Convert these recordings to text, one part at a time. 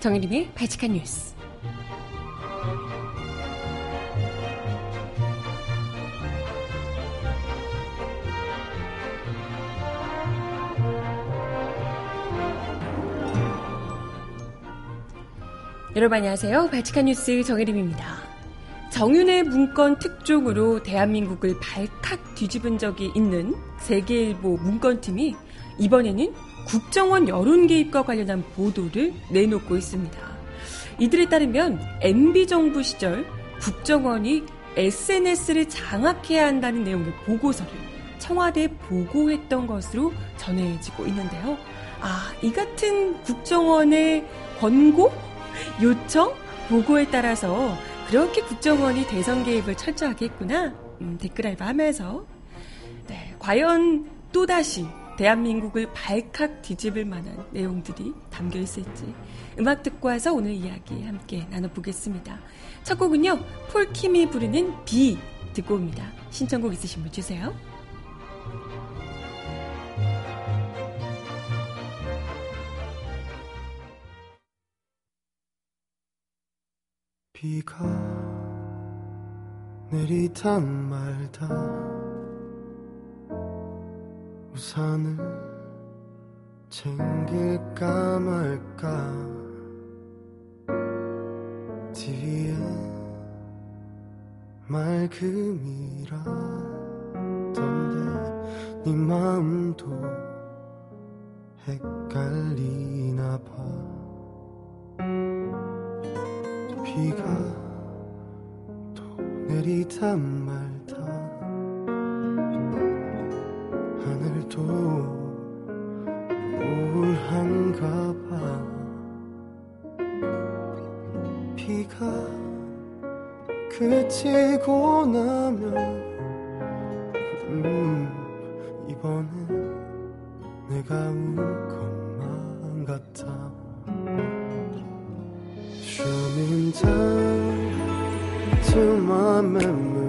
정혜림의 발칙한 뉴스. 여러분 안녕하세요. 발칙한 뉴스 정혜림입니다. 정윤의 문건 특종으로 대한민국을 발칵 뒤집은 적이 있는 세계일보 문건팀이 이번에는 국정원 여론 개입과 관련한 보도를 내놓고 있습니다. 이들에 따르면 MB 정부 시절 국정원이 SNS를 장악해야 한다는 내용의 보고서를 청와대에 보고했던 것으로 전해지고 있는데요. 아, 이 같은 국정원의 권고, 요청, 보고에 따라서 그렇게 국정원이 대선 개입을 철저하게 했구나. 음, 댓글 알바하면서 네, 과연 또다시 대한민국을 발칵 뒤집을 만한 내용들이 담겨 있을지 음악 듣고 와서 오늘 이야기 함께 나눠보겠습니다. 첫 곡은요, 폴킴이 부르는 비 듣고 옵니다. 신청곡 있으신 분 주세요. 비가 내리다 말다 우산을 챙길까 말까. 뒤에 맑음이라던데 네 마음도 헷갈리나 봐. 비가 또 내리다 말 다 하늘도 우울한가 봐. 비가 그치고 나면 음 이번엔 내가 울 것만 같아. Shooting down to my memories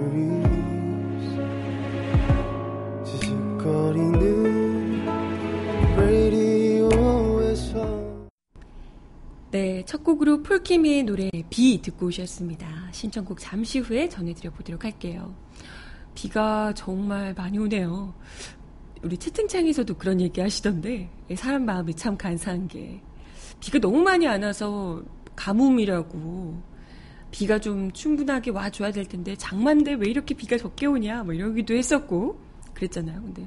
네, 첫 곡으로 폴키미의 노래 비 듣고 오셨습니다. 신청곡 잠시 후에 전해드려 보도록 할게요. 비가 정말 많이 오네요. 우리 채팅창에서도 그런 얘기 하시던데 사람 마음이 참 간사한 게 비가 너무 많이 안 와서 가뭄이라고 비가 좀 충분하게 와줘야 될 텐데 장마인데 왜 이렇게 비가 적게 오냐 뭐 이러기도 했었고 그랬잖아요. 근데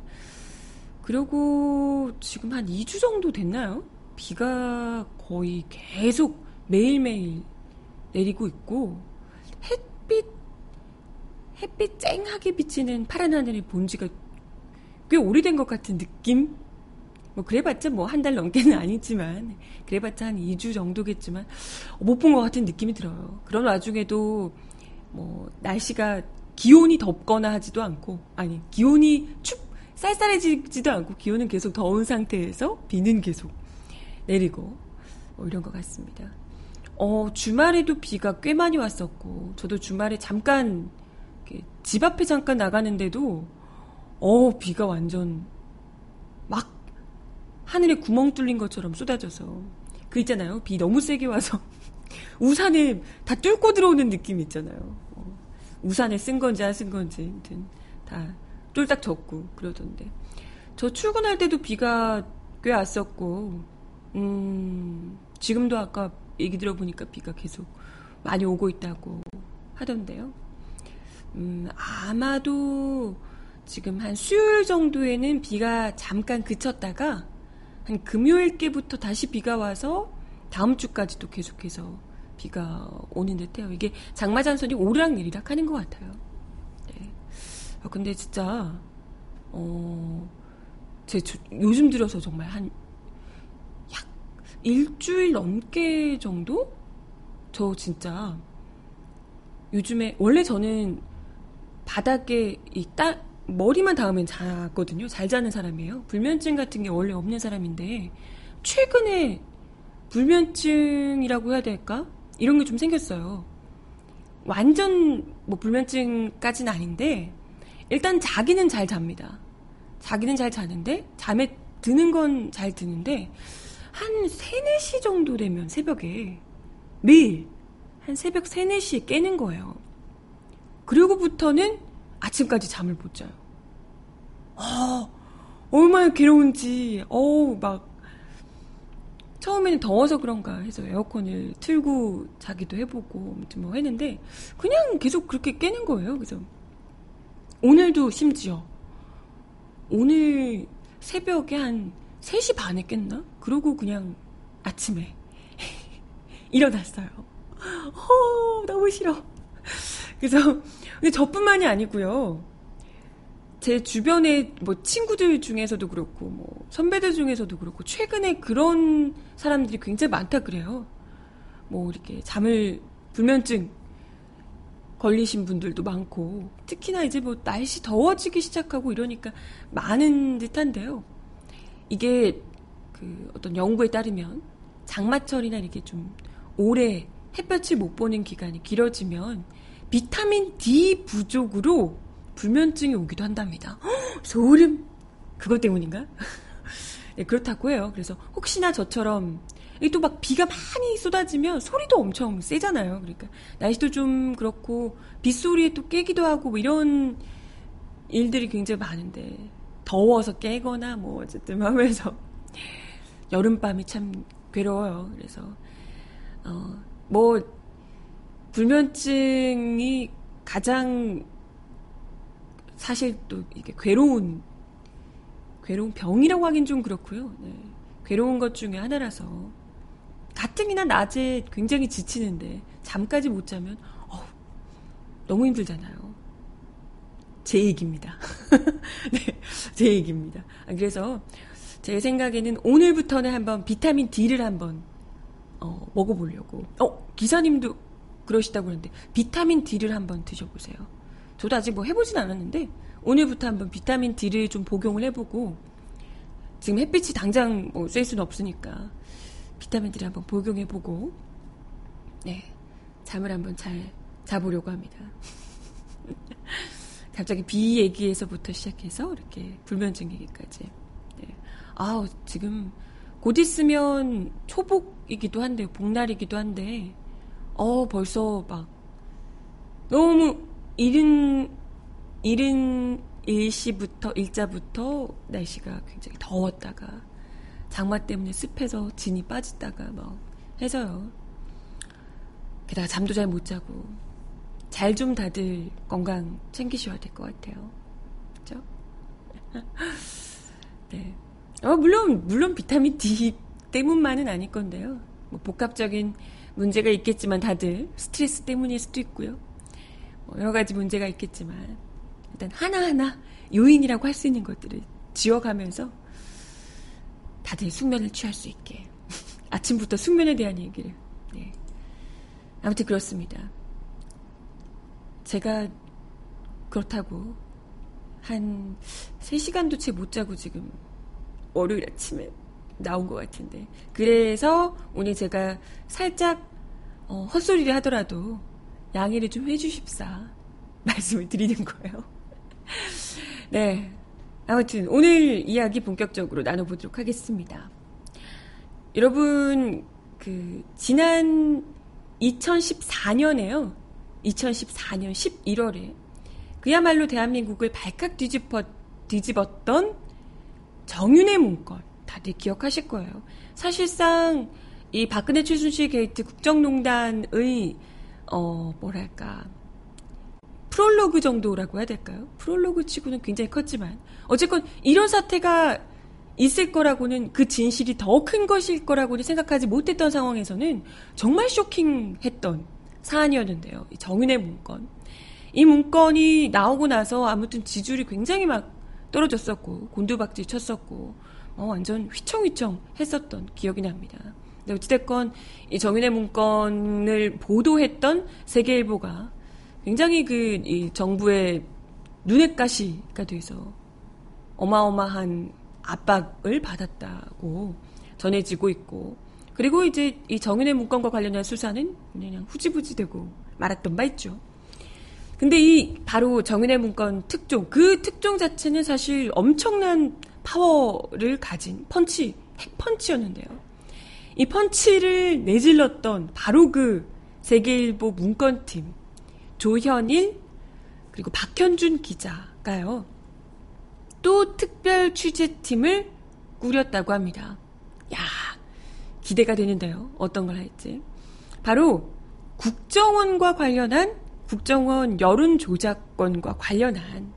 그러고 지금 한 2주 정도 됐나요? 비가 거의 계속 매일매일 내리고 있고 햇빛 햇빛 쨍하게 비치는 파란 하늘을 본 지가 꽤 오래된 것 같은 느낌? 뭐 그래봤자 뭐 한 달 넘게는 아니지만 그래봤자 한 2주 정도겠지만 못 본 것 같은 느낌이 들어요. 그런 와중에도 뭐 날씨가 기온이 덥거나 하지도 않고 아니 기온이 춥 쌀쌀해지지도 않고 기온은 계속 더운 상태에서 비는 계속 내리고 뭐 이런 것 같습니다. 어 주말에도 비가 꽤 많이 왔었고 저도 주말에 잠깐 집 앞에 잠깐 나가는데도 어 비가 완전 막 하늘에 구멍 뚫린 것처럼 쏟아져서. 그 있잖아요. 비 너무 세게 와서 우산에 다 뚫고 들어오는 느낌 있잖아요. 어, 우산에 쓴 건지 안 쓴 건지 아무튼 다 뚫딱 젖고 그러던데. 저 출근할 때도 비가 꽤 왔었고 음 지금도 아까 얘기 들어보니까 비가 계속 많이 오고 있다고 하던데요 음 아마도 지금 한 수요일 정도에는 비가 잠깐 그쳤다가 한 금요일께부터 다시 비가 와서 다음 주까지도 계속해서 비가 오는 듯해요. 이게 장마잔선이 오르락내리락 하는 것 같아요. 네. 아, 근데 진짜 어, 제 주, 요즘 들어서 정말 한약 일주일 넘게 정도 저 진짜 요즘에 원래 저는 바닥에 이 따, 머리만 닿으면 자거든요. 잘 자는 사람이에요. 불면증 같은 게 원래 없는 사람인데 최근에 불면증이라고 해야 될까? 이런 게 좀 생겼어요. 완전 뭐 불면증까지는 아닌데 일단 자기는 잘 잡니다. 자기는 잘 자는데 잠에 드는 건 잘 드는데 한 3, 4시 정도 되면 새벽에 매일 한 새벽 3, 4시에 깨는 거예요. 그리고부터는 아침까지 잠을 못 자요. 아, 얼마나 괴로운지, 어우, 막, 처음에는 더워서 그런가 해서 에어컨을 틀고 자기도 해보고, 뭐 했는데, 그냥 계속 그렇게 깨는 거예요. 그래서, 오늘도 심지어, 오늘 새벽에 한 3시 반에 깼나? 그러고 그냥 아침에 일어났어요. 어, 너무 싫어. 그래서, 근데 저뿐만이 아니고요. 제 주변에 뭐 친구들 중에서도 그렇고, 뭐 선배들 중에서도 그렇고, 최근에 그런 사람들이 굉장히 많다 그래요. 뭐 이렇게 잠을, 불면증 걸리신 분들도 많고, 특히나 이제 뭐 날씨 더워지기 시작하고 이러니까 많은 듯한데요. 이게 그 어떤 연구에 따르면 장마철이나 이렇게 좀 오래 햇볕을 못 보는 기간이 길어지면 비타민 D 부족으로 불면증이 오기도 한답니다. 소름! 그것 때문인가? 네, 그렇다고 해요. 그래서 혹시나 저처럼 또 막 비가 많이 쏟아지면 소리도 엄청 세잖아요. 그러니까 날씨도 좀 그렇고 빗소리에 또 깨기도 하고 뭐 이런 일들이 굉장히 많은데 더워서 깨거나 뭐 어쨌든 하면서 여름밤이 참 괴로워요. 그래서 어 뭐 불면증이 가장 사실 또 이게 괴로운 괴로운 병이라고 하긴 좀 그렇고요. 네. 괴로운 것 중에 하나라서 가뜩이나 낮에 굉장히 지치는데 잠까지 못 자면 어우, 너무 힘들잖아요. 제 얘기입니다. 네, 제 얘기입니다. 아, 그래서 제 생각에는 오늘부터는 한번 비타민 D를 한번 어, 먹어보려고. 어, 기사님도 그러시다고 그러는데 비타민 D를 한번 드셔보세요. 저도 아직 뭐 해보진 않았는데 오늘부터 한번 비타민 D를 좀 복용을 해보고 지금 햇빛이 당장 뭐쓸 수는 없으니까 비타민 D를 한번 복용해보고 네 잠을 한번 잘 자보려고 합니다. 갑자기 비 얘기에서부터 시작해서 이렇게 불면증 얘기까지. 네. 아우 지금 곧 있으면 초복이기도 한데 복날이기도 한데 어 벌써 막 너무 이른 이른 일시부터 일자부터 날씨가 굉장히 더웠다가 장마 때문에 습해서 진이 빠지다가 막 해서요. 게다가 잠도 잘 못 자고 잘 좀 다들 건강 챙기셔야 될 것 같아요. 그죠? 네. 어, 물론, 물론 비타민 D 때문만은 아닐 건데요. 뭐 복합적인 문제가 있겠지만 다들 스트레스 때문일 수도 있고요. 뭐 여러 가지 문제가 있겠지만 일단 하나하나 요인이라고 할 수 있는 것들을 지워가면서 다들 숙면을 취할 수 있게 아침부터 숙면에 대한 얘기를 네. 아무튼 그렇습니다. 제가 그렇다고 한 3시간도 채 못 자고 지금 월요일 아침에 나온 것 같은데. 그래서 오늘 제가 살짝 어, 헛소리를 하더라도 양해를 좀 해주십사 말씀을 드리는 거예요. 네. 아무튼 오늘 이야기 본격적으로 나눠보도록 하겠습니다. 여러분, 그, 지난 2014년에요. 2014년 11월에 그야말로 대한민국을 발칵 뒤집어, 뒤집었던 정윤회 문건 다들 기억하실 거예요. 사실상 이 박근혜 최순실 게이트 국정농단의 어 뭐랄까 프롤로그 정도라고 해야 될까요? 프롤로그 치고는 굉장히 컸지만 어쨌건 이런 사태가 있을 거라고는 그 진실이 더 큰 것일 거라고는 생각하지 못했던 상황에서는 정말 쇼킹했던 사안이었는데요. 정윤의 문건. 이 문건이 나오고 나서 아무튼 지지율이 굉장히 막 떨어졌었고 곤두박질 쳤었고 어, 완전 휘청휘청 했었던 기억이 납니다. 네, 어찌됐건 이 정윤의 문건을 보도했던 세계일보가 굉장히 그 이 정부의 눈엣 가시가 돼서 어마어마한 압박을 받았다고 전해지고 있고 그리고 이제 이 정윤의 문건과 관련한 수사는 그냥 후지부지 되고 말았던 바 있죠. 근데 이 바로 정윤의 문건 특종 그 특종 자체는 사실 엄청난 파워를 가진 펀치 핵 펀치였는데요. 이 펀치를 내질렀던 바로 그 세계일보 문건팀 조현일 그리고 박현준 기자가요. 또 특별 취재팀을 꾸렸다고 합니다. 야, 기대가 되는데요. 어떤 걸 할지. 바로 국정원과 관련한 국정원 여론 조작권과 관련한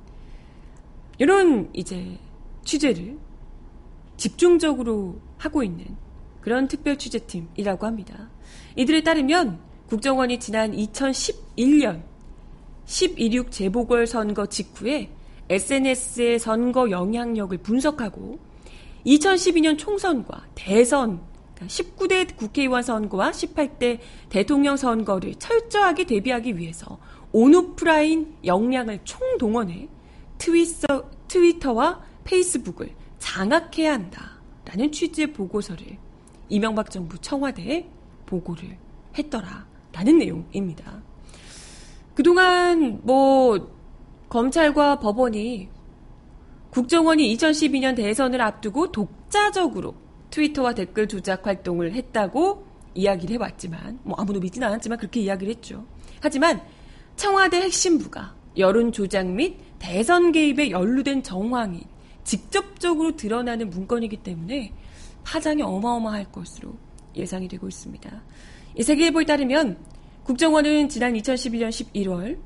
이런 이제 취재를 집중적으로 하고 있는 그런 특별 취재팀이라고 합니다. 이들에 따르면 국정원이 지난 2011년 12.6 재보궐 선거 직후에 SNS의 선거 영향력을 분석하고 2012년 총선과 대선 19대 그러니까 국회의원 선거와 18대 대통령 선거를 철저하게 대비하기 위해서 온오프라인 역량을 총동원해 트위터, 트위터와 페이스북을 장악해야 한다라는 취지의 보고서를 이명박 정부 청와대에 보고를 했더라라는 내용입니다. 그동안 뭐 검찰과 법원이 국정원이 2012년 대선을 앞두고 독자적으로 트위터와 댓글 조작 활동을 했다고 이야기를 해왔지만, 뭐 아무도 믿진 않았지만 그렇게 이야기를 했죠. 하지만 청와대 핵심부가 여론 조작 및 대선 개입에 연루된 정황이 직접적으로 드러나는 문건이기 때문에 파장이 어마어마할 것으로 예상이 되고 있습니다. 이 세계일보에 따르면 국정원은 지난 2012년 11월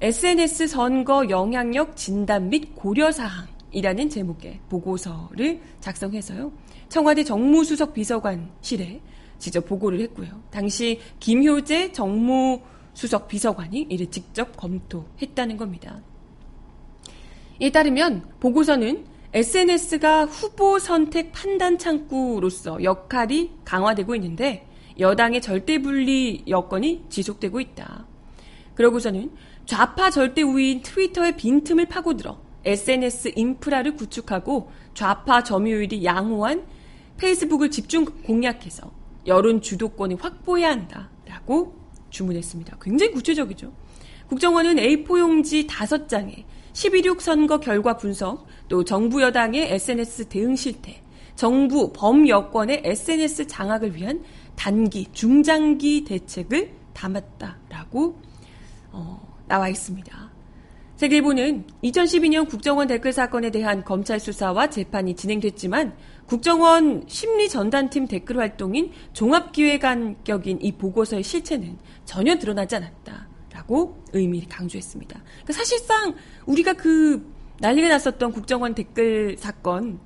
SNS 선거 영향력 진단 및 고려 사항이라는 제목의 보고서를 작성해서요. 청와대 정무수석 비서관실에 직접 보고를 했고요. 당시 김효재 정무수석 비서관이 이를 직접 검토했다는 겁니다. 이에 따르면 보고서는 SNS가 후보 선택 판단 창구로서 역할이 강화되고 있는데 여당의 절대 분리 여건이 지속되고 있다. 그러고서는 좌파 절대 우위인 트위터의 빈틈을 파고들어 SNS 인프라를 구축하고 좌파 점유율이 양호한 페이스북을 집중 공략해서 여론 주도권을 확보해야 한다라고 주문했습니다. 굉장히 구체적이죠. 국정원은 A4 용지 5장에 11.6 선거 결과 분석, 또 정부 여당의 SNS 대응 실태, 정부 범 여권의 SNS 장악을 위한 단기, 중장기 대책을 담았다라고 어, 나와 있습니다. 세계일보는 2012년 국정원 댓글 사건에 대한 검찰 수사와 재판이 진행됐지만 국정원 심리전단팀 댓글 활동인 종합기획안격인 이 보고서의 실체는 전혀 드러나지 않았다라고 의미를 강조했습니다. 그러니까 사실상 우리가 그 난리가 났었던 국정원 댓글 사건이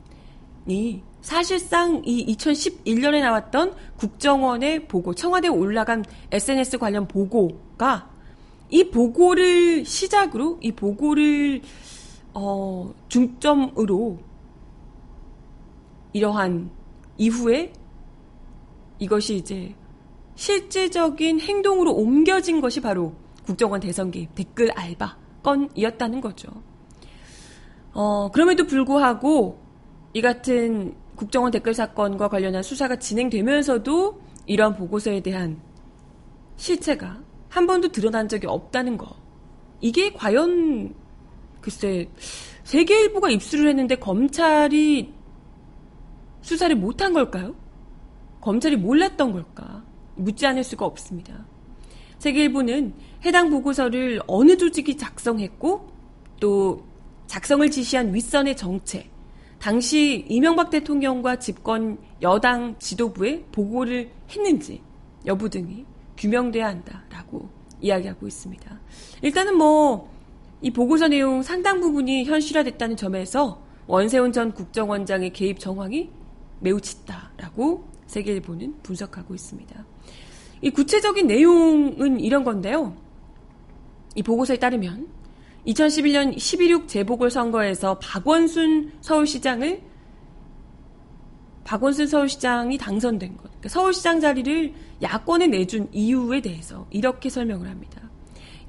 사실상 이 2011년에 나왔던 국정원의 보고, 청와대에 올라간 SNS 관련 보고가 이 보고를 시작으로, 이 보고를, 어, 중점으로 이러한 이후에 이것이 이제 실제적인 행동으로 옮겨진 것이 바로 국정원 대선 개입 댓글 알바 건이었다는 거죠. 어, 그럼에도 불구하고 이 같은 국정원 댓글 사건과 관련한 수사가 진행되면서도 이러한 보고서에 대한 실체가 한 번도 드러난 적이 없다는 거. 이게 과연 글쎄 세계일보가 입수를 했는데 검찰이 수사를 못한 걸까요? 검찰이 몰랐던 걸까? 묻지 않을 수가 없습니다. 세계일보는 해당 보고서를 어느 조직이 작성했고 또 작성을 지시한 윗선의 정책, 당시 이명박 대통령과 집권 여당 지도부에 보고를 했는지 여부 등이 규명돼야 한다라고 이야기하고 있습니다. 일단은 뭐 이 보고서 내용 상당 부분이 현실화됐다는 점에서 원세훈 전 국정원장의 개입 정황이 매우 짙다라고 세계일보는 분석하고 있습니다. 이 구체적인 내용은 이런 건데요. 이 보고서에 따르면 2011년 11.6 재보궐선거에서 박원순 서울시장을 박원순 서울시장이 당선된 것. 그러니까 서울시장 자리를 야권에 내준 이유에 대해서 이렇게 설명을 합니다.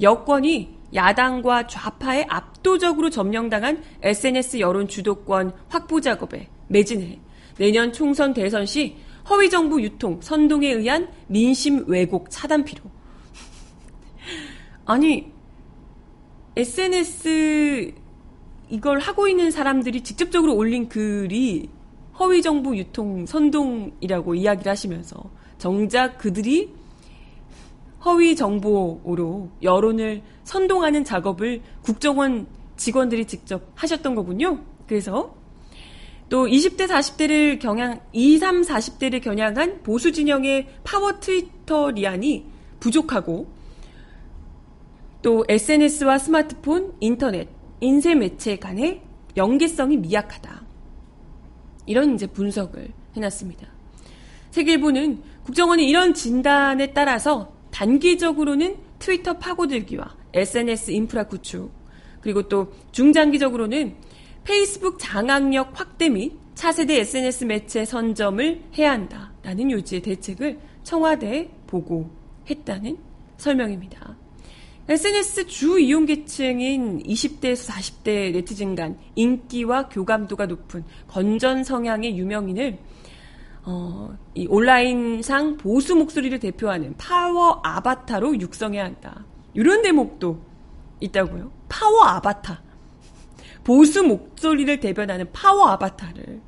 여권이 야당과 좌파에 압도적으로 점령당한 SNS 여론 주도권 확보 작업에 매진해 내년 총선 대선 시 허위 정부 유통, 선동에 의한 민심 왜곡 차단 필요. 아니 SNS 이걸 하고 있는 사람들이 직접적으로 올린 글이 허위 정보 유통 선동이라고 이야기를 하시면서 정작 그들이 허위 정보로 여론을 선동하는 작업을 국정원 직원들이 직접 하셨던 거군요. 그래서 또 20대, 40대를 겨냥, 20, 30, 40대를 겨냥한 보수 진영의 파워 트위터 리안이 부족하고 또 SNS와 스마트폰, 인터넷, 인쇄 매체 간의 연계성이 미약하다. 이런 이제 분석을 해놨습니다. 세계일보는 국정원이 이런 진단에 따라서 단기적으로는 트위터 파고들기와 SNS 인프라 구축, 그리고 또 중장기적으로는 페이스북 장악력 확대 및 차세대 SNS 매체 선점을 해야 한다라는 요지의 대책을 청와대에 보고했다는 설명입니다. SNS 주 이용 계층인 20대에서 40대 네티즌 간 인기와 교감도가 높은 건전 성향의 유명인을 어, 이 온라인상 보수 목소리를 대표하는 파워 아바타로 육성해야 한다. 이런 대목도 있다고요. 파워 아바타. 보수 목소리를 대변하는 파워 아바타를.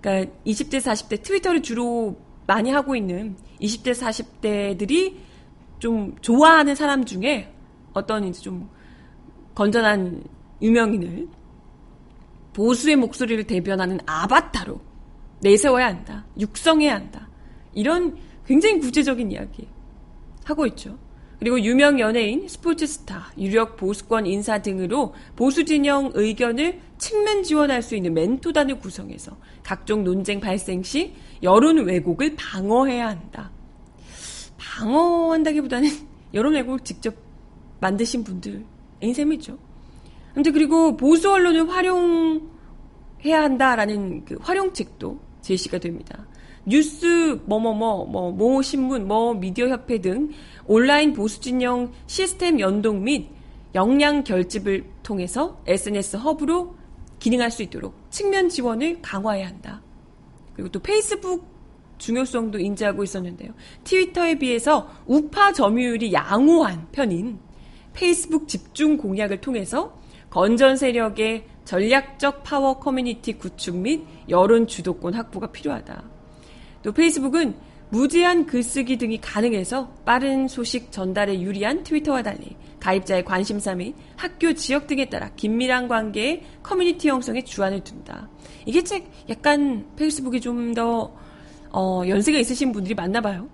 그러니까 20대, 40대 트위터를 주로 많이 하고 있는 20대, 40대들이 좀 좋아하는 사람 중에 어떤 이제 좀 건전한 유명인을 보수의 목소리를 대변하는 아바타로 내세워야 한다. 육성해야 한다. 이런 굉장히 구체적인 이야기 하고 있죠. 그리고 유명 연예인, 스포츠 스타, 유력 보수권 인사 등으로 보수 진영 의견을 측면 지원할 수 있는 멘토단을 구성해서 각종 논쟁 발생 시 여론 왜곡을 방어해야 한다. 방어한다기보다는 여론 왜곡을 직접 만드신 분들인 셈이죠. 근데 그리고 보수 언론을 활용해야 한다라는 그 활용책도 제시가 됩니다. 뉴스 뭐뭐뭐 뭐 모 신문 뭐 미디어 협회 등 온라인 보수 진영 시스템 연동 및 역량 결집을 통해서 SNS 허브로 기능할 수 있도록 측면 지원을 강화해야 한다. 그리고 또 페이스북 중요성도 인지하고 있었는데요. 트위터에 비해서 우파 점유율이 양호한 편인 페이스북 집중 공략을 통해서 건전 세력의 전략적 파워 커뮤니티 구축 및 여론 주도권 확보가 필요하다. 또 페이스북은 무제한 글쓰기 등이 가능해서 빠른 소식 전달에 유리한 트위터와 달리 가입자의 관심사 및 학교 지역 등에 따라 긴밀한 관계의 커뮤니티 형성에 주안을 둔다. 이게 책 약간 페이스북이 좀더 어, 연세가 있으신 분들이 많나 봐요.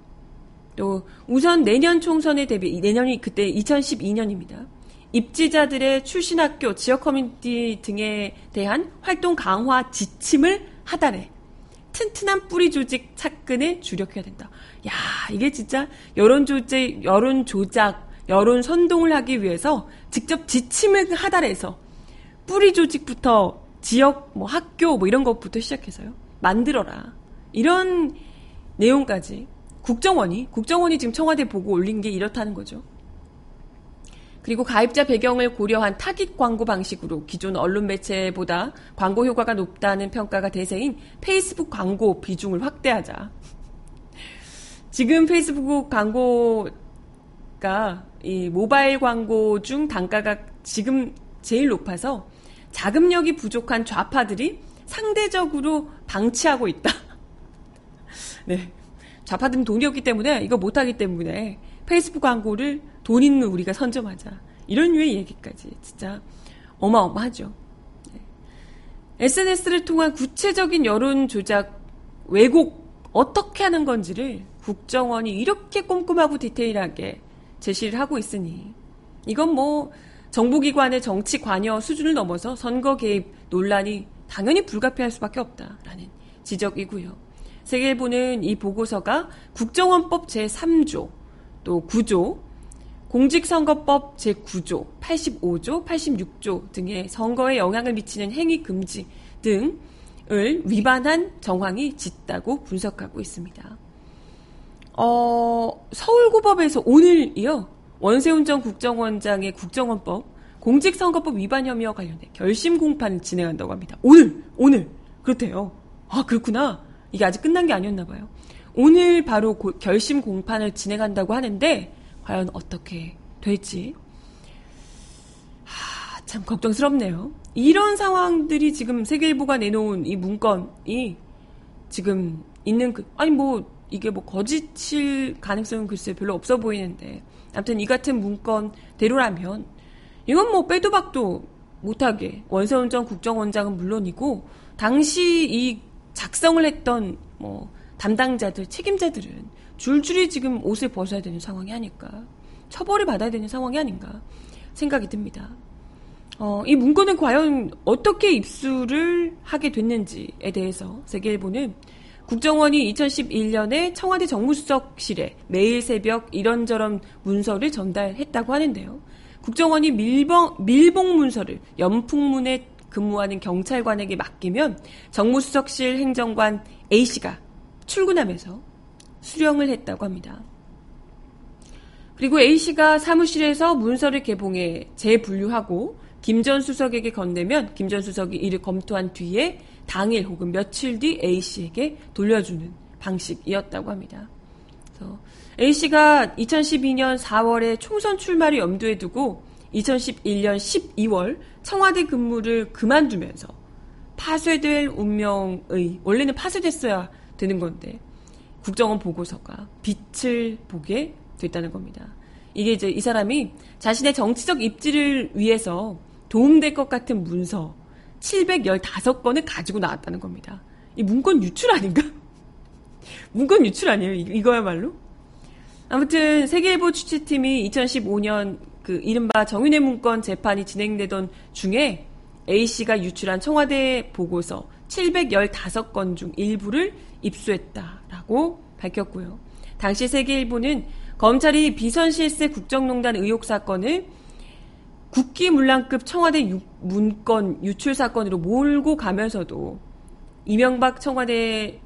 또 우선 내년 총선에 대비 내년이 그때 2012년입니다. 입지자들의 출신 학교, 지역 커뮤니티 등에 대한 활동 강화 지침을 하달해 튼튼한 뿌리 조직 착근에 주력해야 된다. 야, 이게 진짜 여론 조제 여론 조작, 여론 선동을 하기 위해서 직접 지침을 하달해서 뿌리 조직부터 지역 뭐 학교 뭐 이런 것부터 시작해서요. 만들어라. 이런 내용까지 국정원이 국정원이 지금 청와대 보고 올린 게 이렇다는 거죠. 그리고 가입자 배경을 고려한 타깃 광고 방식으로 기존 언론 매체보다 광고 효과가 높다는 평가가 대세인 페이스북 광고 비중을 확대하자. 지금 페이스북 광고가 이 모바일 광고 중 단가가 지금 제일 높아서 자금력이 부족한 좌파들이 상대적으로 방치하고 있다. 네. 좌파들은 돈이 없기 때문에 이거 못하기 때문에 페이스북 광고를 돈 있는 우리가 선점하자. 이런 류의 얘기까지 진짜 어마어마하죠. 네. SNS를 통한 구체적인 여론 조작, 왜곡 어떻게 하는 건지를 국정원이 이렇게 꼼꼼하고 디테일하게 제시를 하고 있으니 이건 뭐 정보기관의 정치 관여 수준을 넘어서 선거 개입 논란이 당연히 불가피할 수밖에 없다라는 지적이고요. 세계일보는 이 보고서가 국정원법 제3조 또 9조 공직선거법 제9조, 85조, 86조 등의 선거에 영향을 미치는 행위 금지 등을 위반한 정황이 짙다고 분석하고 있습니다. 어, 서울고법에서 오늘이요. 원세훈 전 국정원장의 국정원법 공직선거법 위반 혐의와 관련해 결심 공판을 진행한다고 합니다. 오늘, 오늘. 그렇대요. 아, 그렇구나. 이게 아직 끝난 게 아니었나 봐요. 오늘 바로 고, 결심 공판을 진행한다고 하는데 과연 어떻게 될지 하, 참 걱정스럽네요. 이런 상황들이 지금 세계일보가 내놓은 이 문건이 지금 있는 그 아니 뭐 이게 뭐 거짓일 가능성은 글쎄 별로 없어 보이는데 아무튼 이 같은 문건대로라면 이건 뭐 빼도 박도 못하게 원세훈 전 국정원장은 물론이고 당시 이 작성을 했던 뭐 담당자들 책임자들은 줄줄이 지금 옷을 벗어야 되는 상황이 아닐까 처벌을 받아야 되는 상황이 아닌가 생각이 듭니다. 어, 이 문건은 과연 어떻게 입수를 하게 됐는지에 대해서 세계일보는 국정원이 2011년에 청와대 정무수석실에 매일 새벽 이런저런 문서를 전달했다고 하는데요. 국정원이 밀봉, 밀봉 문서를 연풍문에 근무하는 경찰관에게 맡기면 정무수석실 행정관 A씨가 출근하면서 수령을 했다고 합니다. 그리고 A씨가 사무실에서 문서를 개봉해 재분류하고 김 전 수석에게 건네면 김 전 수석이 이를 검토한 뒤에 당일 혹은 며칠 뒤 A씨에게 돌려주는 방식이었다고 합니다. A씨가 2012년 4월에 총선 출마를 염두에 두고 2011년 12월 청와대 근무를 그만두면서 파쇄될 운명의 원래는 파쇄됐어야 되는 건데 국정원 보고서가 빛을 보게 됐다는 겁니다. 이게 이제 이 사람이 자신의 정치적 입지를 위해서 도움될 것 같은 문서 715건을 가지고 나왔다는 겁니다. 이 문건 유출 아닌가? 문건 유출 아니에요? 이거야말로? 아무튼 세계일보 취재팀이 2015년 그 이른바 정윤회 문건 재판이 진행되던 중에 A씨가 유출한 청와대 보고서 715건 중 일부를 입수했다 라고 밝혔고요. 당시 세계일보는 검찰이 비선실세 국정농단 의혹 사건을 국기문란급 청와대 유, 문건 유출 사건으로 몰고 가면서도 이명박 청와대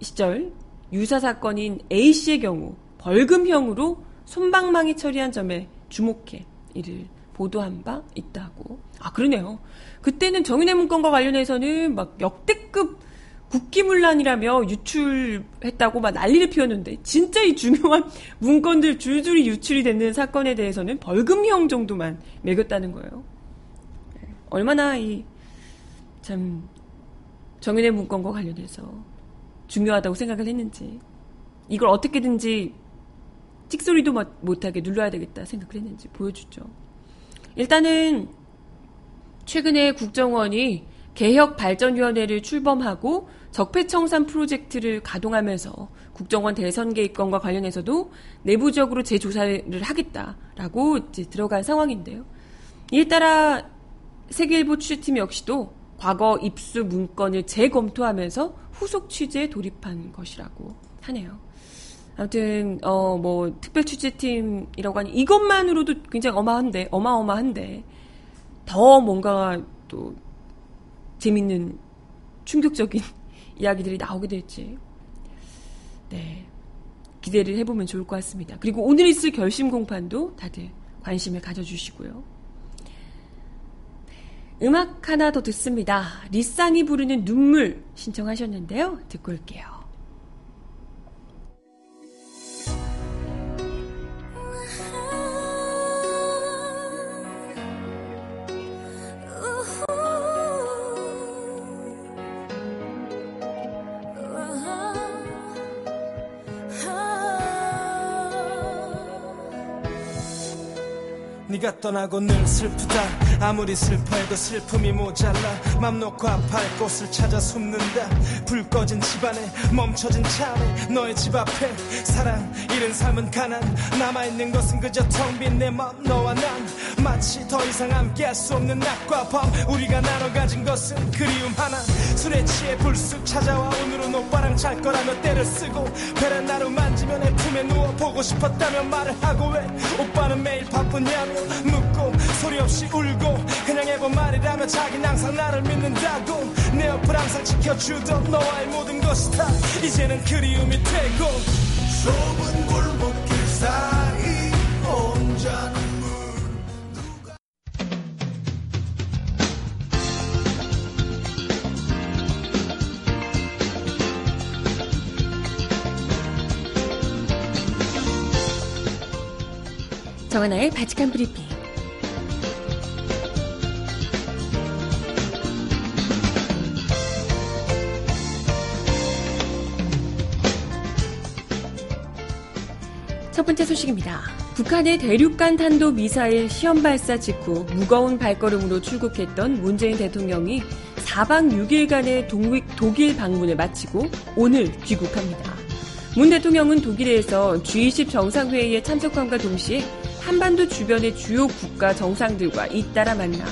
시절 유사 사건인 A씨의 경우 벌금형으로 손방망이 처리한 점에 주목해 이를 보도한 바 있다고. 아, 그러네요. 그때는 정윤회 문건과 관련해서는 막 역대급 국기문란이라며 유출했다고 막 난리를 피웠는데 진짜 이 중요한 문건들 줄줄이 유출이 되는 사건에 대해서는 벌금형 정도만 매겼다는 거예요. 얼마나 이 참 정윤의 문건과 관련해서 중요하다고 생각을 했는지 이걸 어떻게든지 찍소리도 못하게 눌러야 되겠다 생각을 했는지 보여주죠. 일단은 최근에 국정원이 개혁발전위원회를 출범하고 적폐청산 프로젝트를 가동하면서 국정원 대선 개입건과 관련해서도 내부적으로 재조사를 하겠다라고 이제 들어간 상황인데요. 이에 따라 세계일보 취재팀 역시도 과거 입수 문건을 재검토하면서 후속 취재에 돌입한 것이라고 하네요. 아무튼 어 뭐 특별 취재팀이라고 하니 이것만으로도 굉장히 어마한데 어마어마한데 더 뭔가 또 재밌는 충격적인 이야기들이 나오게 될지 네 기대를 해보면 좋을 것 같습니다. 그리고 오늘 있을 결심 공판도 다들 관심을 가져주시고요. 음악 하나 더 듣습니다. 리쌍이 부르는 눈물 신청하셨는데요. 듣고 올게요. 떠나고 늘 슬프다 아무리 슬퍼해도 슬픔이 모자라 맘 놓고 아파할 곳을 찾아 숨는다. 불 꺼진 집안에 멈춰진 차 안에 너의 집 앞에 사랑 잃은 삶은 가난. 남아있는 것은 그저 텅 빈 내 맘 너와 난. 마치 더 이상 함께 할 수 없는 낮과 밤. 우리가 나눠 가진 것은 그리움 하나. 술에 취해 불쑥 찾아와 오늘은 오빠랑 잘 거라며 때를 쓰고 베란다로 만지며 내 품에 누워 보고 싶었다며 말을 하고 왜? 오빠는 매일 바쁘냐며 묻고 소리 없이 울고 그냥 해본 말이라며 자기는 항상 나를 믿는다고 내 옆을 항상 지켜주던 너와의 모든 것이 다 이제는 그리움이 되고 좁은 골목길 사이 혼자 정하나의 바칙한 브리핑. 소식입니다. 북한의 대륙간 탄도 미사일 시험 발사 직후 무거운 발걸음으로 출국했던 문재인 대통령이 4박 6일간의 동익, 독일 방문을 마치고 오늘 귀국합니다. 문 대통령은 독일에서 G20 정상회의에 참석함과 동시에 한반도 주변의 주요 국가 정상들과 잇따라 만나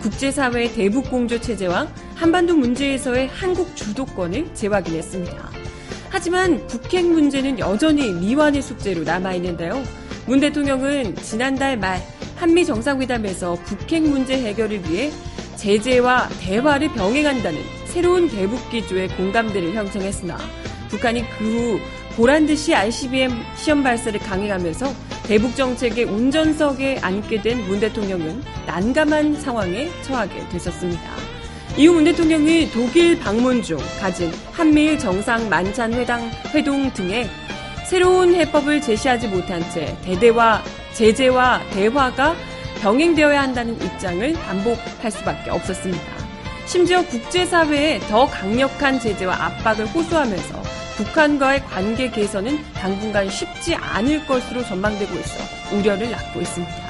국제사회의 대북 공조 체제와 한반도 문제에서의 한국 주도권을 재확인했습니다. 하지만 북핵 문제는 여전히 미완의 숙제로 남아있는데요. 문 대통령은 지난달 말 한미 정상회담에서 북핵 문제 해결을 위해 제재와 대화를 병행한다는 새로운 대북 기조의 공감대를 형성했으나 북한이 그 후 보란 듯이 ICBM 시험 발사를 강행하면서 대북 정책의 운전석에 앉게 된 문 대통령은 난감한 상황에 처하게 됐었습니다. 이후 문 대통령이 독일 방문 중 가진 한미일 정상 만찬 회당 회동 등의 새로운 해법을 제시하지 못한 채 대대와 제재와 대화가 병행되어야 한다는 입장을 반복할 수밖에 없었습니다. 심지어 국제사회에 더 강력한 제재와 압박을 호소하면서 북한과의 관계 개선은 당분간 쉽지 않을 것으로 전망되고 있어 우려를 낳고 있습니다.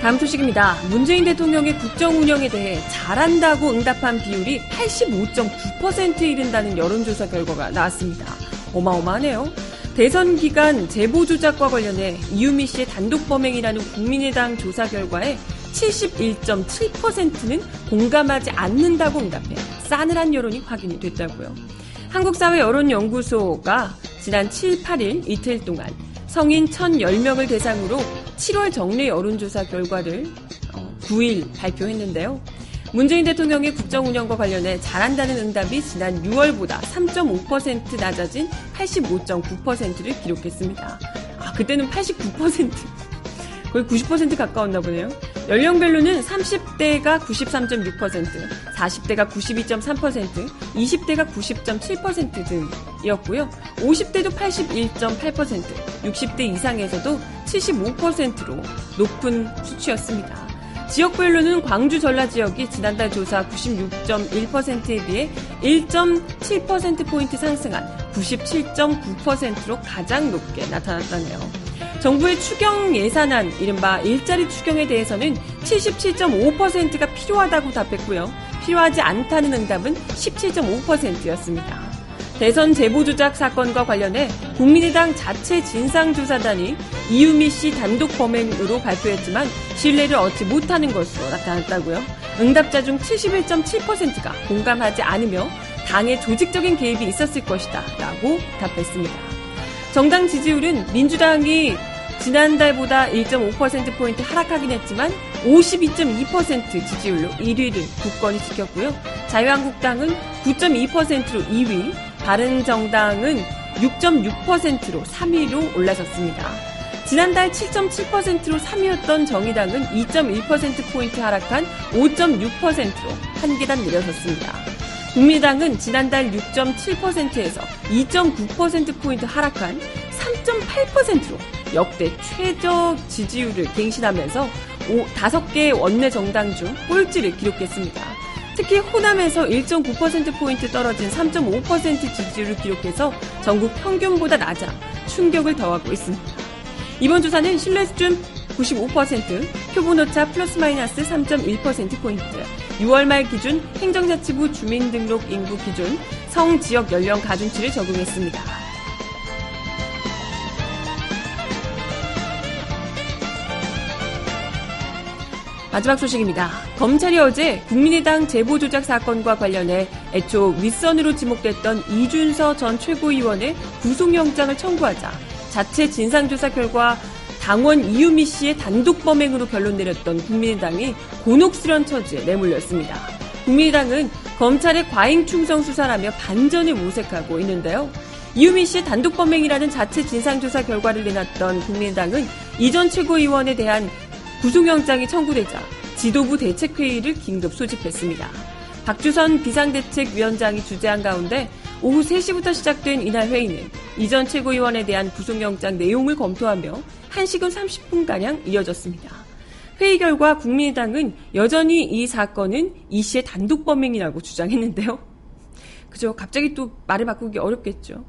다음 소식입니다. 문재인 대통령의 국정 운영에 대해 잘한다고 응답한 비율이 85.9%에 이른다는 여론조사 결과가 나왔습니다. 어마어마하네요. 대선 기간 제보 조작과 관련해 이유미 씨의 단독 범행이라는 국민의당 조사 결과에 71.7%는 공감하지 않는다고 응답해 싸늘한 여론이 확인이 됐다고요. 한국사회여론연구소가 지난 7, 8일 이틀 동안 성인 1,010명을 대상으로 7월 정례 여론조사 결과를 9일 어, 발표했는데요. 문재인 대통령의 국정 운영과 관련해 잘한다는 응답이 지난 6월보다 3.5% 낮아진 85.9%를 기록했습니다. 아, 그때는 89%. 거의 90% 가까웠나 보네요. 연령별로는 30대가 93.6%, 40대가 92.3%, 20대가 90.7% 등이었고요. 50대도 81.8%, 60대 이상에서도 75%로 높은 수치였습니다. 지역별로는 광주 전라 지역이 지난달 조사 96.1%에 비해 1.7%포인트 상승한 97.9%로 가장 높게 나타났다네요. 정부의 추경 예산안, 이른바 일자리 추경에 대해서는 77.5%가 필요하다고 답했고요. 필요하지 않다는 응답은 17.5%였습니다. 대선 제보 조작 사건과 관련해 국민의당 자체 진상조사단이 이유미 씨 단독 범행으로 발표했지만 신뢰를 얻지 못하는 것으로 나타났다고요. 응답자 중 71.7%가 공감하지 않으며 당의 조직적인 개입이 있었을 것이다 라고 답했습니다. 정당 지지율은 민주당이 지난달보다 1.5%포인트 하락하긴 했지만 52.2% 지지율로 1위를 굳건히 지켰고요. 자유한국당은 9.2%로 2위, 바른정당은 6.6%로 3위로 올라섰습니다. 지난달 7.7%로 3위였던 정의당은 2.1%포인트 하락한 5.6%로 한 계단 내려섰습니다. 국민당은 지난달 6.7%에서 2.9%포인트 하락한 3.8%로 역대 최저 지지율을 갱신하면서 5개 원내 정당 중 꼴찌를 기록했습니다. 특히 호남에서 1.9%포인트 떨어진 3.5% 지지율을 기록해서 전국 평균보다 낮아 충격을 더하고 있습니다. 이번 조사는 신뢰 수준 95%, 표본오차 플러스 마이너스 3.1%포인트, 6월 말 기준 행정자치부 주민등록 인구 기준 성 지역 연령 가중치를 적용했습니다. 마지막 소식입니다. 검찰이 어제 국민의당 제보 조작 사건과 관련해 애초 윗선으로 지목됐던 이준서 전 최고위원의 구속영장을 청구하자 자체 진상조사 결과 당원 이유미 씨의 단독 범행으로 결론 내렸던 국민의당이 곤혹스런 처지에 내몰렸습니다. 국민의당은 검찰의 과잉 충성 수사라며 반전을 모색하고 있는데요. 이유미 씨의 단독 범행이라는 자체 진상조사 결과를 내놨던 국민의당은 이전 최고위원에 대한 구속영장이 청구되자 지도부 대책회의를 긴급 소집했습니다. 박주선 비상대책위원장이 주재한 가운데 오후 3시부터 시작된 이날 회의는 이전 최고위원에 대한 구속영장 내용을 검토하며 1시간 30분가량 이어졌습니다. 회의 결과 국민의당은 여전히 이 사건은 이 씨의 단독 범행이라고 주장했는데요. 그죠. 갑자기 또 말을 바꾸기 어렵겠죠.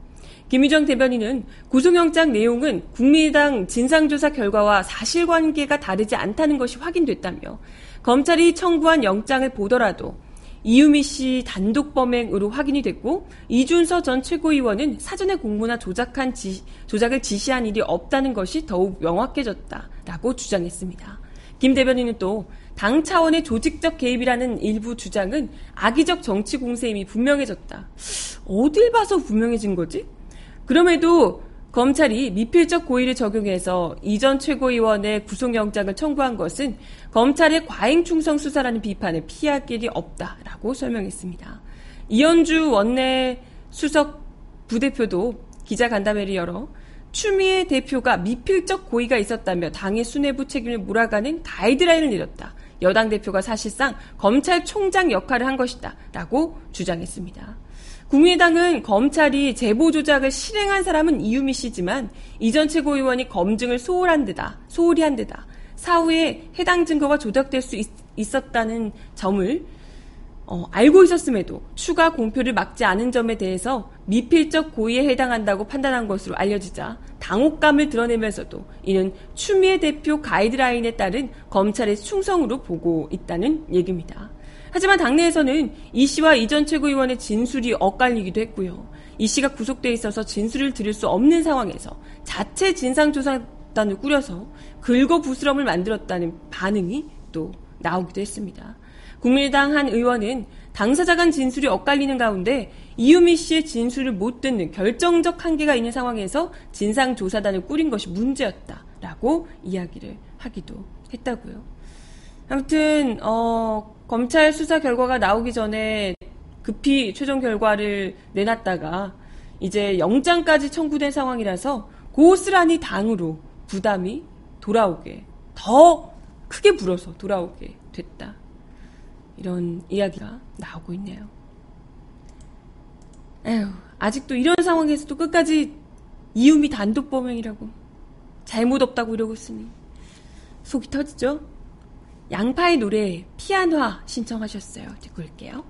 김유정 대변인은 구속영장 내용은 국민의당 진상조사 결과와 사실관계가 다르지 않다는 것이 확인됐다며 검찰이 청구한 영장을 보더라도 이유미 씨 단독 범행으로 확인이 됐고 이준서 전 최고위원은 사전에 공모나 조작한 지, 조작을 지시한 일이 없다는 것이 더욱 명확해졌다라고 주장했습니다. 김 대변인은 또 당 차원의 조직적 개입이라는 일부 주장은 악의적 정치 공세임이 분명해졌다. 어딜 봐서 분명해진 거지? 그럼에도 검찰이 미필적 고의를 적용해서 이전 최고위원의 구속영장을 청구한 것은 검찰의 과잉 충성 수사라는 비판을 피할 길이 없다라고 설명했습니다. 이현주 원내 수석 부대표도 기자 간담회를 열어 추미애 대표가 미필적 고의가 있었다며 당의 수뇌부 책임을 몰아가는 가이드라인을 내렸다. 여당 대표가 사실상 검찰총장 역할을 한 것이다. 라고 주장했습니다. 국민의당은 검찰이 제보 조작을 실행한 사람은 이유미 씨지만 이전 최고위원이 검증을 소홀한 데다, 소홀히 한 데다, 사후에 해당 증거가 조작될 수 있, 었다는 점을 어, 알고 있었음에도 추가 공표를 막지 않은 점에 대해서 미필적 고의에 해당한다고 판단한 것으로 알려지자 당혹감을 드러내면서도 이는 추미애 대표 가이드라인에 따른 검찰의 충성으로 보고 있다는 얘기입니다. 하지만 당내에서는 이 씨와 이전 최고위원의 진술이 엇갈리기도 했고요. 이 씨가 구속돼 있어서 진술을 들을 수 없는 상황에서 자체 진상조사단을 꾸려서 긁어 부스럼을 만들었다는 반응이 또 나오기도 했습니다. 국민의당 한 의원은 당사자 간 진술이 엇갈리는 가운데 이유미 씨의 진술을 못 듣는 결정적 한계가 있는 상황에서 진상조사단을 꾸린 것이 문제였다라고 이야기를 하기도 했다고요. 아무튼 어, 검찰 수사 결과가 나오기 전에 급히 최종 결과를 내놨다가 이제 영장까지 청구된 상황이라서 고스란히 당으로 부담이 돌아오게 더 크게 불어서 돌아오게 됐다. 이런 이야기가 나오고 있네요. 에휴, 아직도 이런 상황에서도 끝까지 이음이 단독 범행이라고 잘못 없다고 이러고 있으니 속이 터지죠? 양파의 노래 피아노화 신청하셨어요. 듣고 올게요.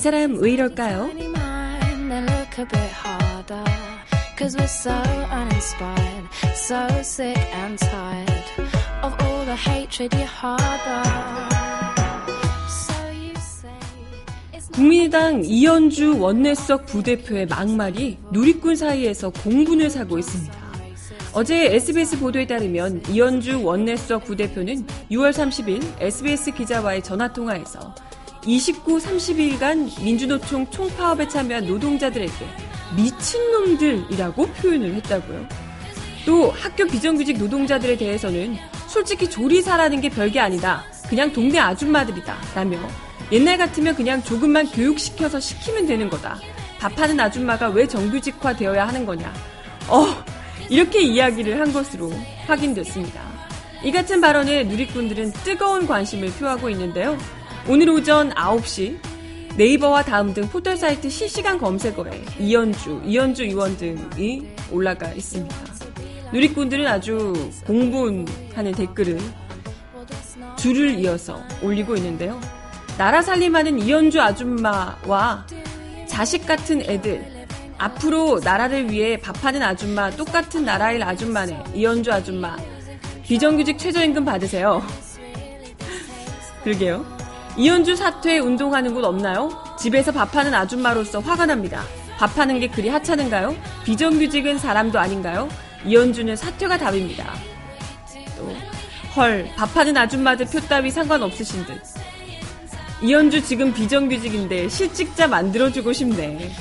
사람 왜 이럴까요? 국민의당 이현주 원내수석 부대표의 막말이 누리꾼 사이에서 공분을 사고 있습니다. 어제 SBS 보도에 따르면 이현주 원내수석 부대표는 6월 30일 SBS 기자와의 전화통화에서 29, 30일간 민주노총 총파업에 참여한 노동자들에게 미친놈들이라고 표현을 했다고요. 또 학교 비정규직 노동자들에 대해서는 솔직히 조리사라는 게 별게 아니다. 그냥 동네 아줌마들이다. 라며 옛날 같으면 그냥 조금만 교육시켜서 시키면 되는 거다. 밥하는 아줌마가 왜 정규직화 되어야 하는 거냐. 어, 이렇게 이야기를 한 것으로 확인됐습니다. 이 같은 발언에 누리꾼들은 뜨거운 관심을 표하고 있는데요. 오늘 오전 9시 네이버와 다음 등 포털 사이트 실시간 검색어에 이연주, 이연주 의원 등이 올라가 있습니다. 누리꾼들은 아주 공분하는 댓글을 줄을 이어서 올리고 있는데요. 나라 살림하는 이연주 아줌마와 자식 같은 애들, 앞으로 나라를 위해 밥하는 아줌마, 똑같은 나라일 아줌마네, 이연주 아줌마, 비정규직 최저임금 받으세요. 그러게요. 이연주 사퇴 운동하는 곳 없나요? 집에서 밥하는 아줌마로서 화가 납니다. 밥하는 게 그리 하찮은가요? 비정규직은 사람도 아닌가요? 이연주는 사퇴가 답입니다. 또, 헐, 밥하는 아줌마들 표 따위 상관없으신 듯. 이연주 지금 비정규직인데 실직자 만들어주고 싶네.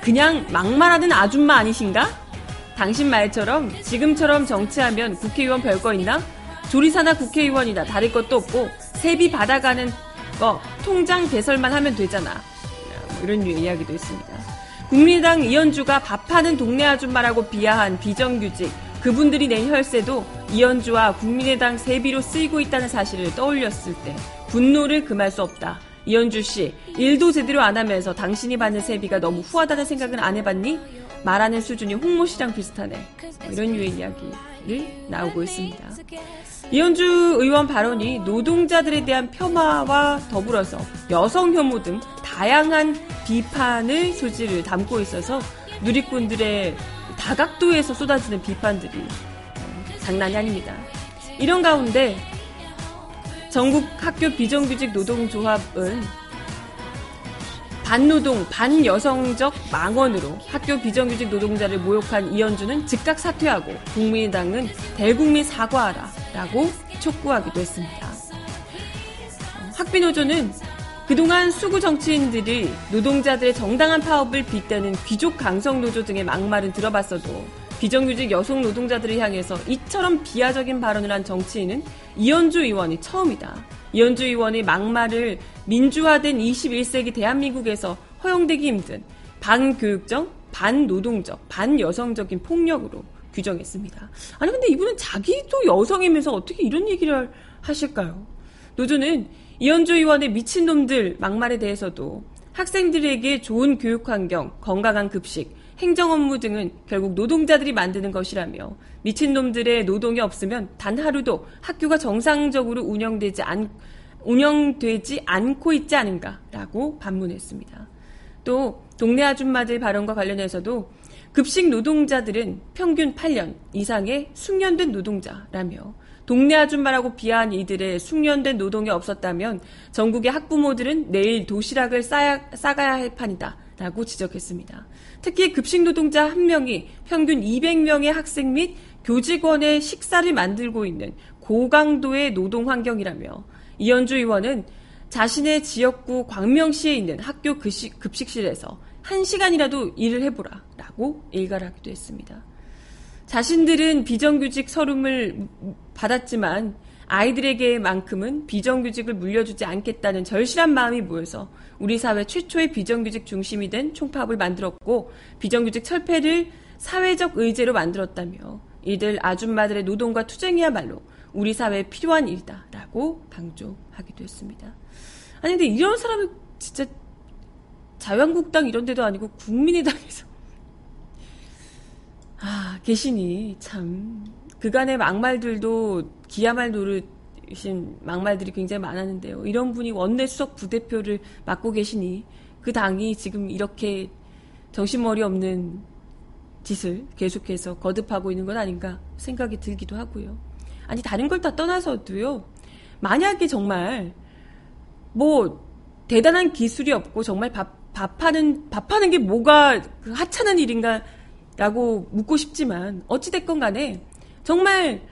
그냥 막말하는 아줌마 아니신가? 당신 말처럼 지금처럼 정치하면 국회의원 별거 있나? 조리사나 국회의원이나 다를 것도 없고 세비 받아가는 거 통장 개설만 하면 되잖아. 뭐 이런 류의 이야기도 있습니다. 국민의당 이현주가 밥하는 동네 아줌마라고 비하한 비정규직 그분들이 낸 혈세도 이현주와 국민의당 세비로 쓰이고 있다는 사실을 떠올렸을 때 분노를 금할 수 없다. 이현주 씨, 일도 제대로 안 하면서 당신이 받는 세비가 너무 후하다는 생각은 안 해봤니? 말하는 수준이 홍모 씨랑 비슷하네. 뭐 이런 류의 이야기를 나오고 있습니다. 이현주 의원 발언이 노동자들에 대한 폄하와 더불어서 여성 혐오 등 다양한 비판의 소지를 담고 있어서 누리꾼들의 다각도에서 쏟아지는 비판들이 어, 장난이 아닙니다. 이런 가운데 전국 학교 비정규직 노동조합은 반노동, 반여성적 망언으로 학교 비정규직 노동자를 모욕한 이현주는 즉각 사퇴하고 국민의당은 대국민 사과하라 라고 촉구하기도 했습니다. 학비노조는 그동안 수구 정치인들이 노동자들의 정당한 파업을 빗대는 귀족 강성 노조 등의 막말은 들어봤어도 비정규직 여성 노동자들을 향해서 이처럼 비하적인 발언을 한 정치인은 이현주 의원이 처음이다. 이현주 의원의 막말을 민주화된 21세기 대한민국에서 허용되기 힘든 반교육적, 반노동적, 반여성적인 폭력으로 규정했습니다. 아니 근데 이분은 자기도 여성이면서 어떻게 이런 얘기를 하실까요? 노조는 이현주 의원의 미친놈들 막말에 대해서도 학생들에게 좋은 교육 환경, 건강한 급식, 행정 업무 등은 결국 노동자들이 만드는 것이라며 미친놈들의 노동이 없으면 단 하루도 학교가 정상적으로 운영되지 않, 운영되지 않고 있지 않은가라고 반문했습니다. 또 동네 아줌마들 발언과 관련해서도 급식 노동자들은 평균 8년 이상의 숙련된 노동자라며 동네 아줌마라고 비하한 이들의 숙련된 노동이 없었다면 전국의 학부모들은 내일 도시락을 싸야, 싸가야 할 판이다 라고 지적했습니다. 특히 급식 노동자 한 명이 평균 200명의 학생 및 교직원의 식사를 만들고 있는 고강도의 노동 환경이라며 이현주 의원은 자신의 지역구 광명시에 있는 학교 급식, 급식실에서 한 시간이라도 일을 해보라 라고 일가를 하기도 했습니다. 자신들은 비정규직 서름을 받았지만 아이들에게만큼은 비정규직을 물려주지 않겠다는 절실한 마음이 모여서 우리 사회 최초의 비정규직 중심이 된 총파업을 만들었고 비정규직 철폐를 사회적 의제로 만들었다며 이들 아줌마들의 노동과 투쟁이야말로 우리 사회에 필요한 일이다라고 강조하기도 했습니다. 아니 근데 이런 사람이 진짜 자유한국당 이런 데도 아니고 국민의당에서 아 계시니 참 그간의 막말들도 기야말 노릇이신 막말들이 굉장히 많았는데요. 이런 분이 원내 수석 부대표를 맡고 계시니 그 당이 지금 이렇게 정신머리 없는 짓을 계속해서 거듭하고 있는 것 아닌가 생각이 들기도 하고요. 아니 다른 걸 다 떠나서도요. 만약에 정말 뭐 대단한 기술이 없고 정말 밥 밥하는 밥하는 게 뭐가 그 하찮은 일인가라고 묻고 싶지만 어찌 됐건 간에 정말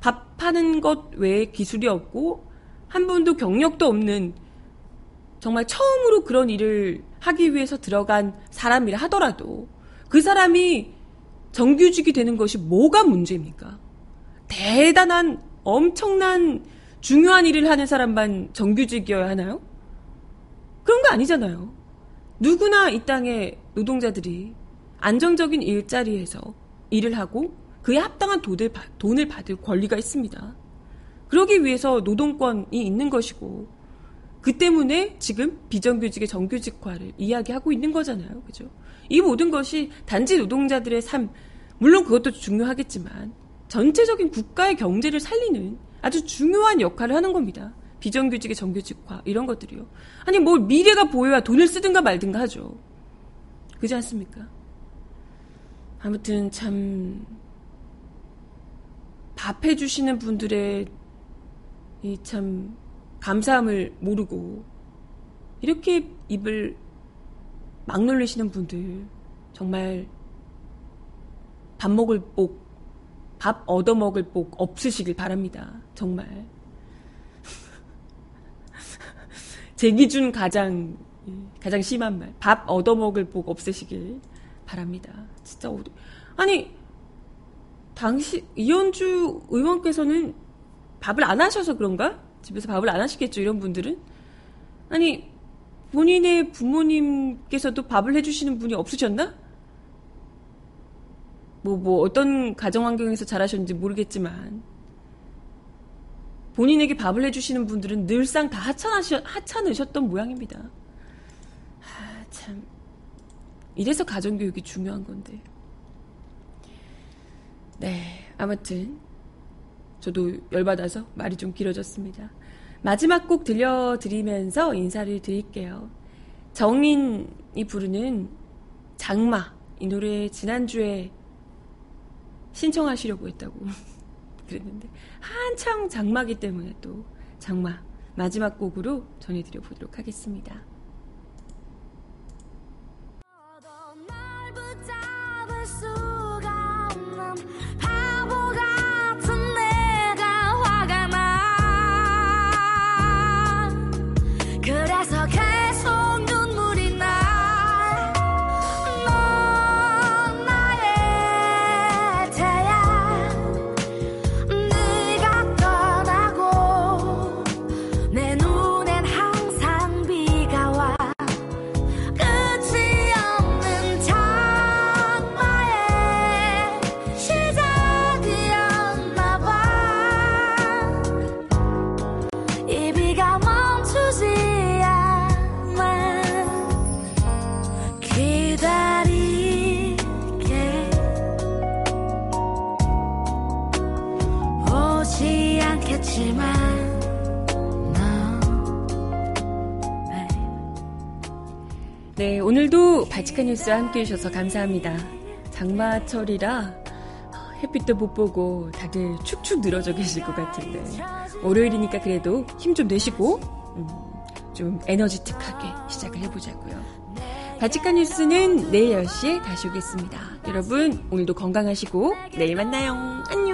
밥하는 것 외에 기술이 없고 한 번도 경력도 없는 정말 처음으로 그런 일을 하기 위해서 들어간 사람이라 하더라도 그 사람이 정규직이 되는 것이 뭐가 문제입니까? 대단한 엄청난 중요한 일을 하는 사람만 정규직이어야 하나요? 그런 거 아니잖아요. 누구나 이 땅의 노동자들이 안정적인 일자리에서 일을 하고 그에 합당한 돈을, 돈을 받을 권리가 있습니다. 그러기 위해서 노동권이 있는 것이고 그 때문에 지금 비정규직의 정규직화를 이야기하고 있는 거잖아요. 그죠? 이 모든 것이 단지 노동자들의 삶, 물론 그것도 중요하겠지만 전체적인 국가의 경제를 살리는 아주 중요한 역할을 하는 겁니다. 비정규직의 정규직화 이런 것들이요. 아니 뭐 미래가 보여야 돈을 쓰든가 말든가 하죠. 그지 않습니까? 아무튼 참 밥 해 주시는 분들의 이 참 감사함을 모르고 이렇게 입을 막 놀리시는 분들 정말 밥 먹을 복, 밥 얻어 먹을 복 없으시길 바랍니다. 정말. 제 기준 가장 가장 심한 말. 밥 얻어 먹을 복 없으시길 바랍니다. 진짜 어디 아니 당시 이현주 의원께서는 밥을 안 하셔서 그런가? 집에서 밥을 안 하시겠죠, 이런 분들은? 아니, 본인의 부모님께서도 밥을 해주시는 분이 없으셨나? 뭐, 뭐, 어떤 가정 환경에서 자라셨는지 모르겠지만, 본인에게 밥을 해주시는 분들은 늘상 다 하찮으셨, 하찮으셨던 모양입니다. 아, 참. 이래서 가정교육이 중요한 건데. 네, 아무튼. 저도 열받아서 말이 좀 길어졌습니다. 마지막 곡 들려드리면서 인사를 드릴게요. 정인이 부르는 장마. 이 노래 지난주에 신청하시려고 했다고 그랬는데 한창 장마기 때문에 또 장마 마지막 곡으로 전해드려 보도록 하겠습니다. 바치카 뉴스와 함께 해주셔서 감사합니다. 장마철이라 햇빛도 못 보고 다들 축축 늘어져 계실 것 같은데 월요일이니까 그래도 힘 좀 내시고 음, 좀 에너지틱하게 시작을 해보자고요. 바치카 뉴스는 내일 10시에 다시 오겠습니다. 여러분 오늘도 건강하시고 내일 만나요. 안녕.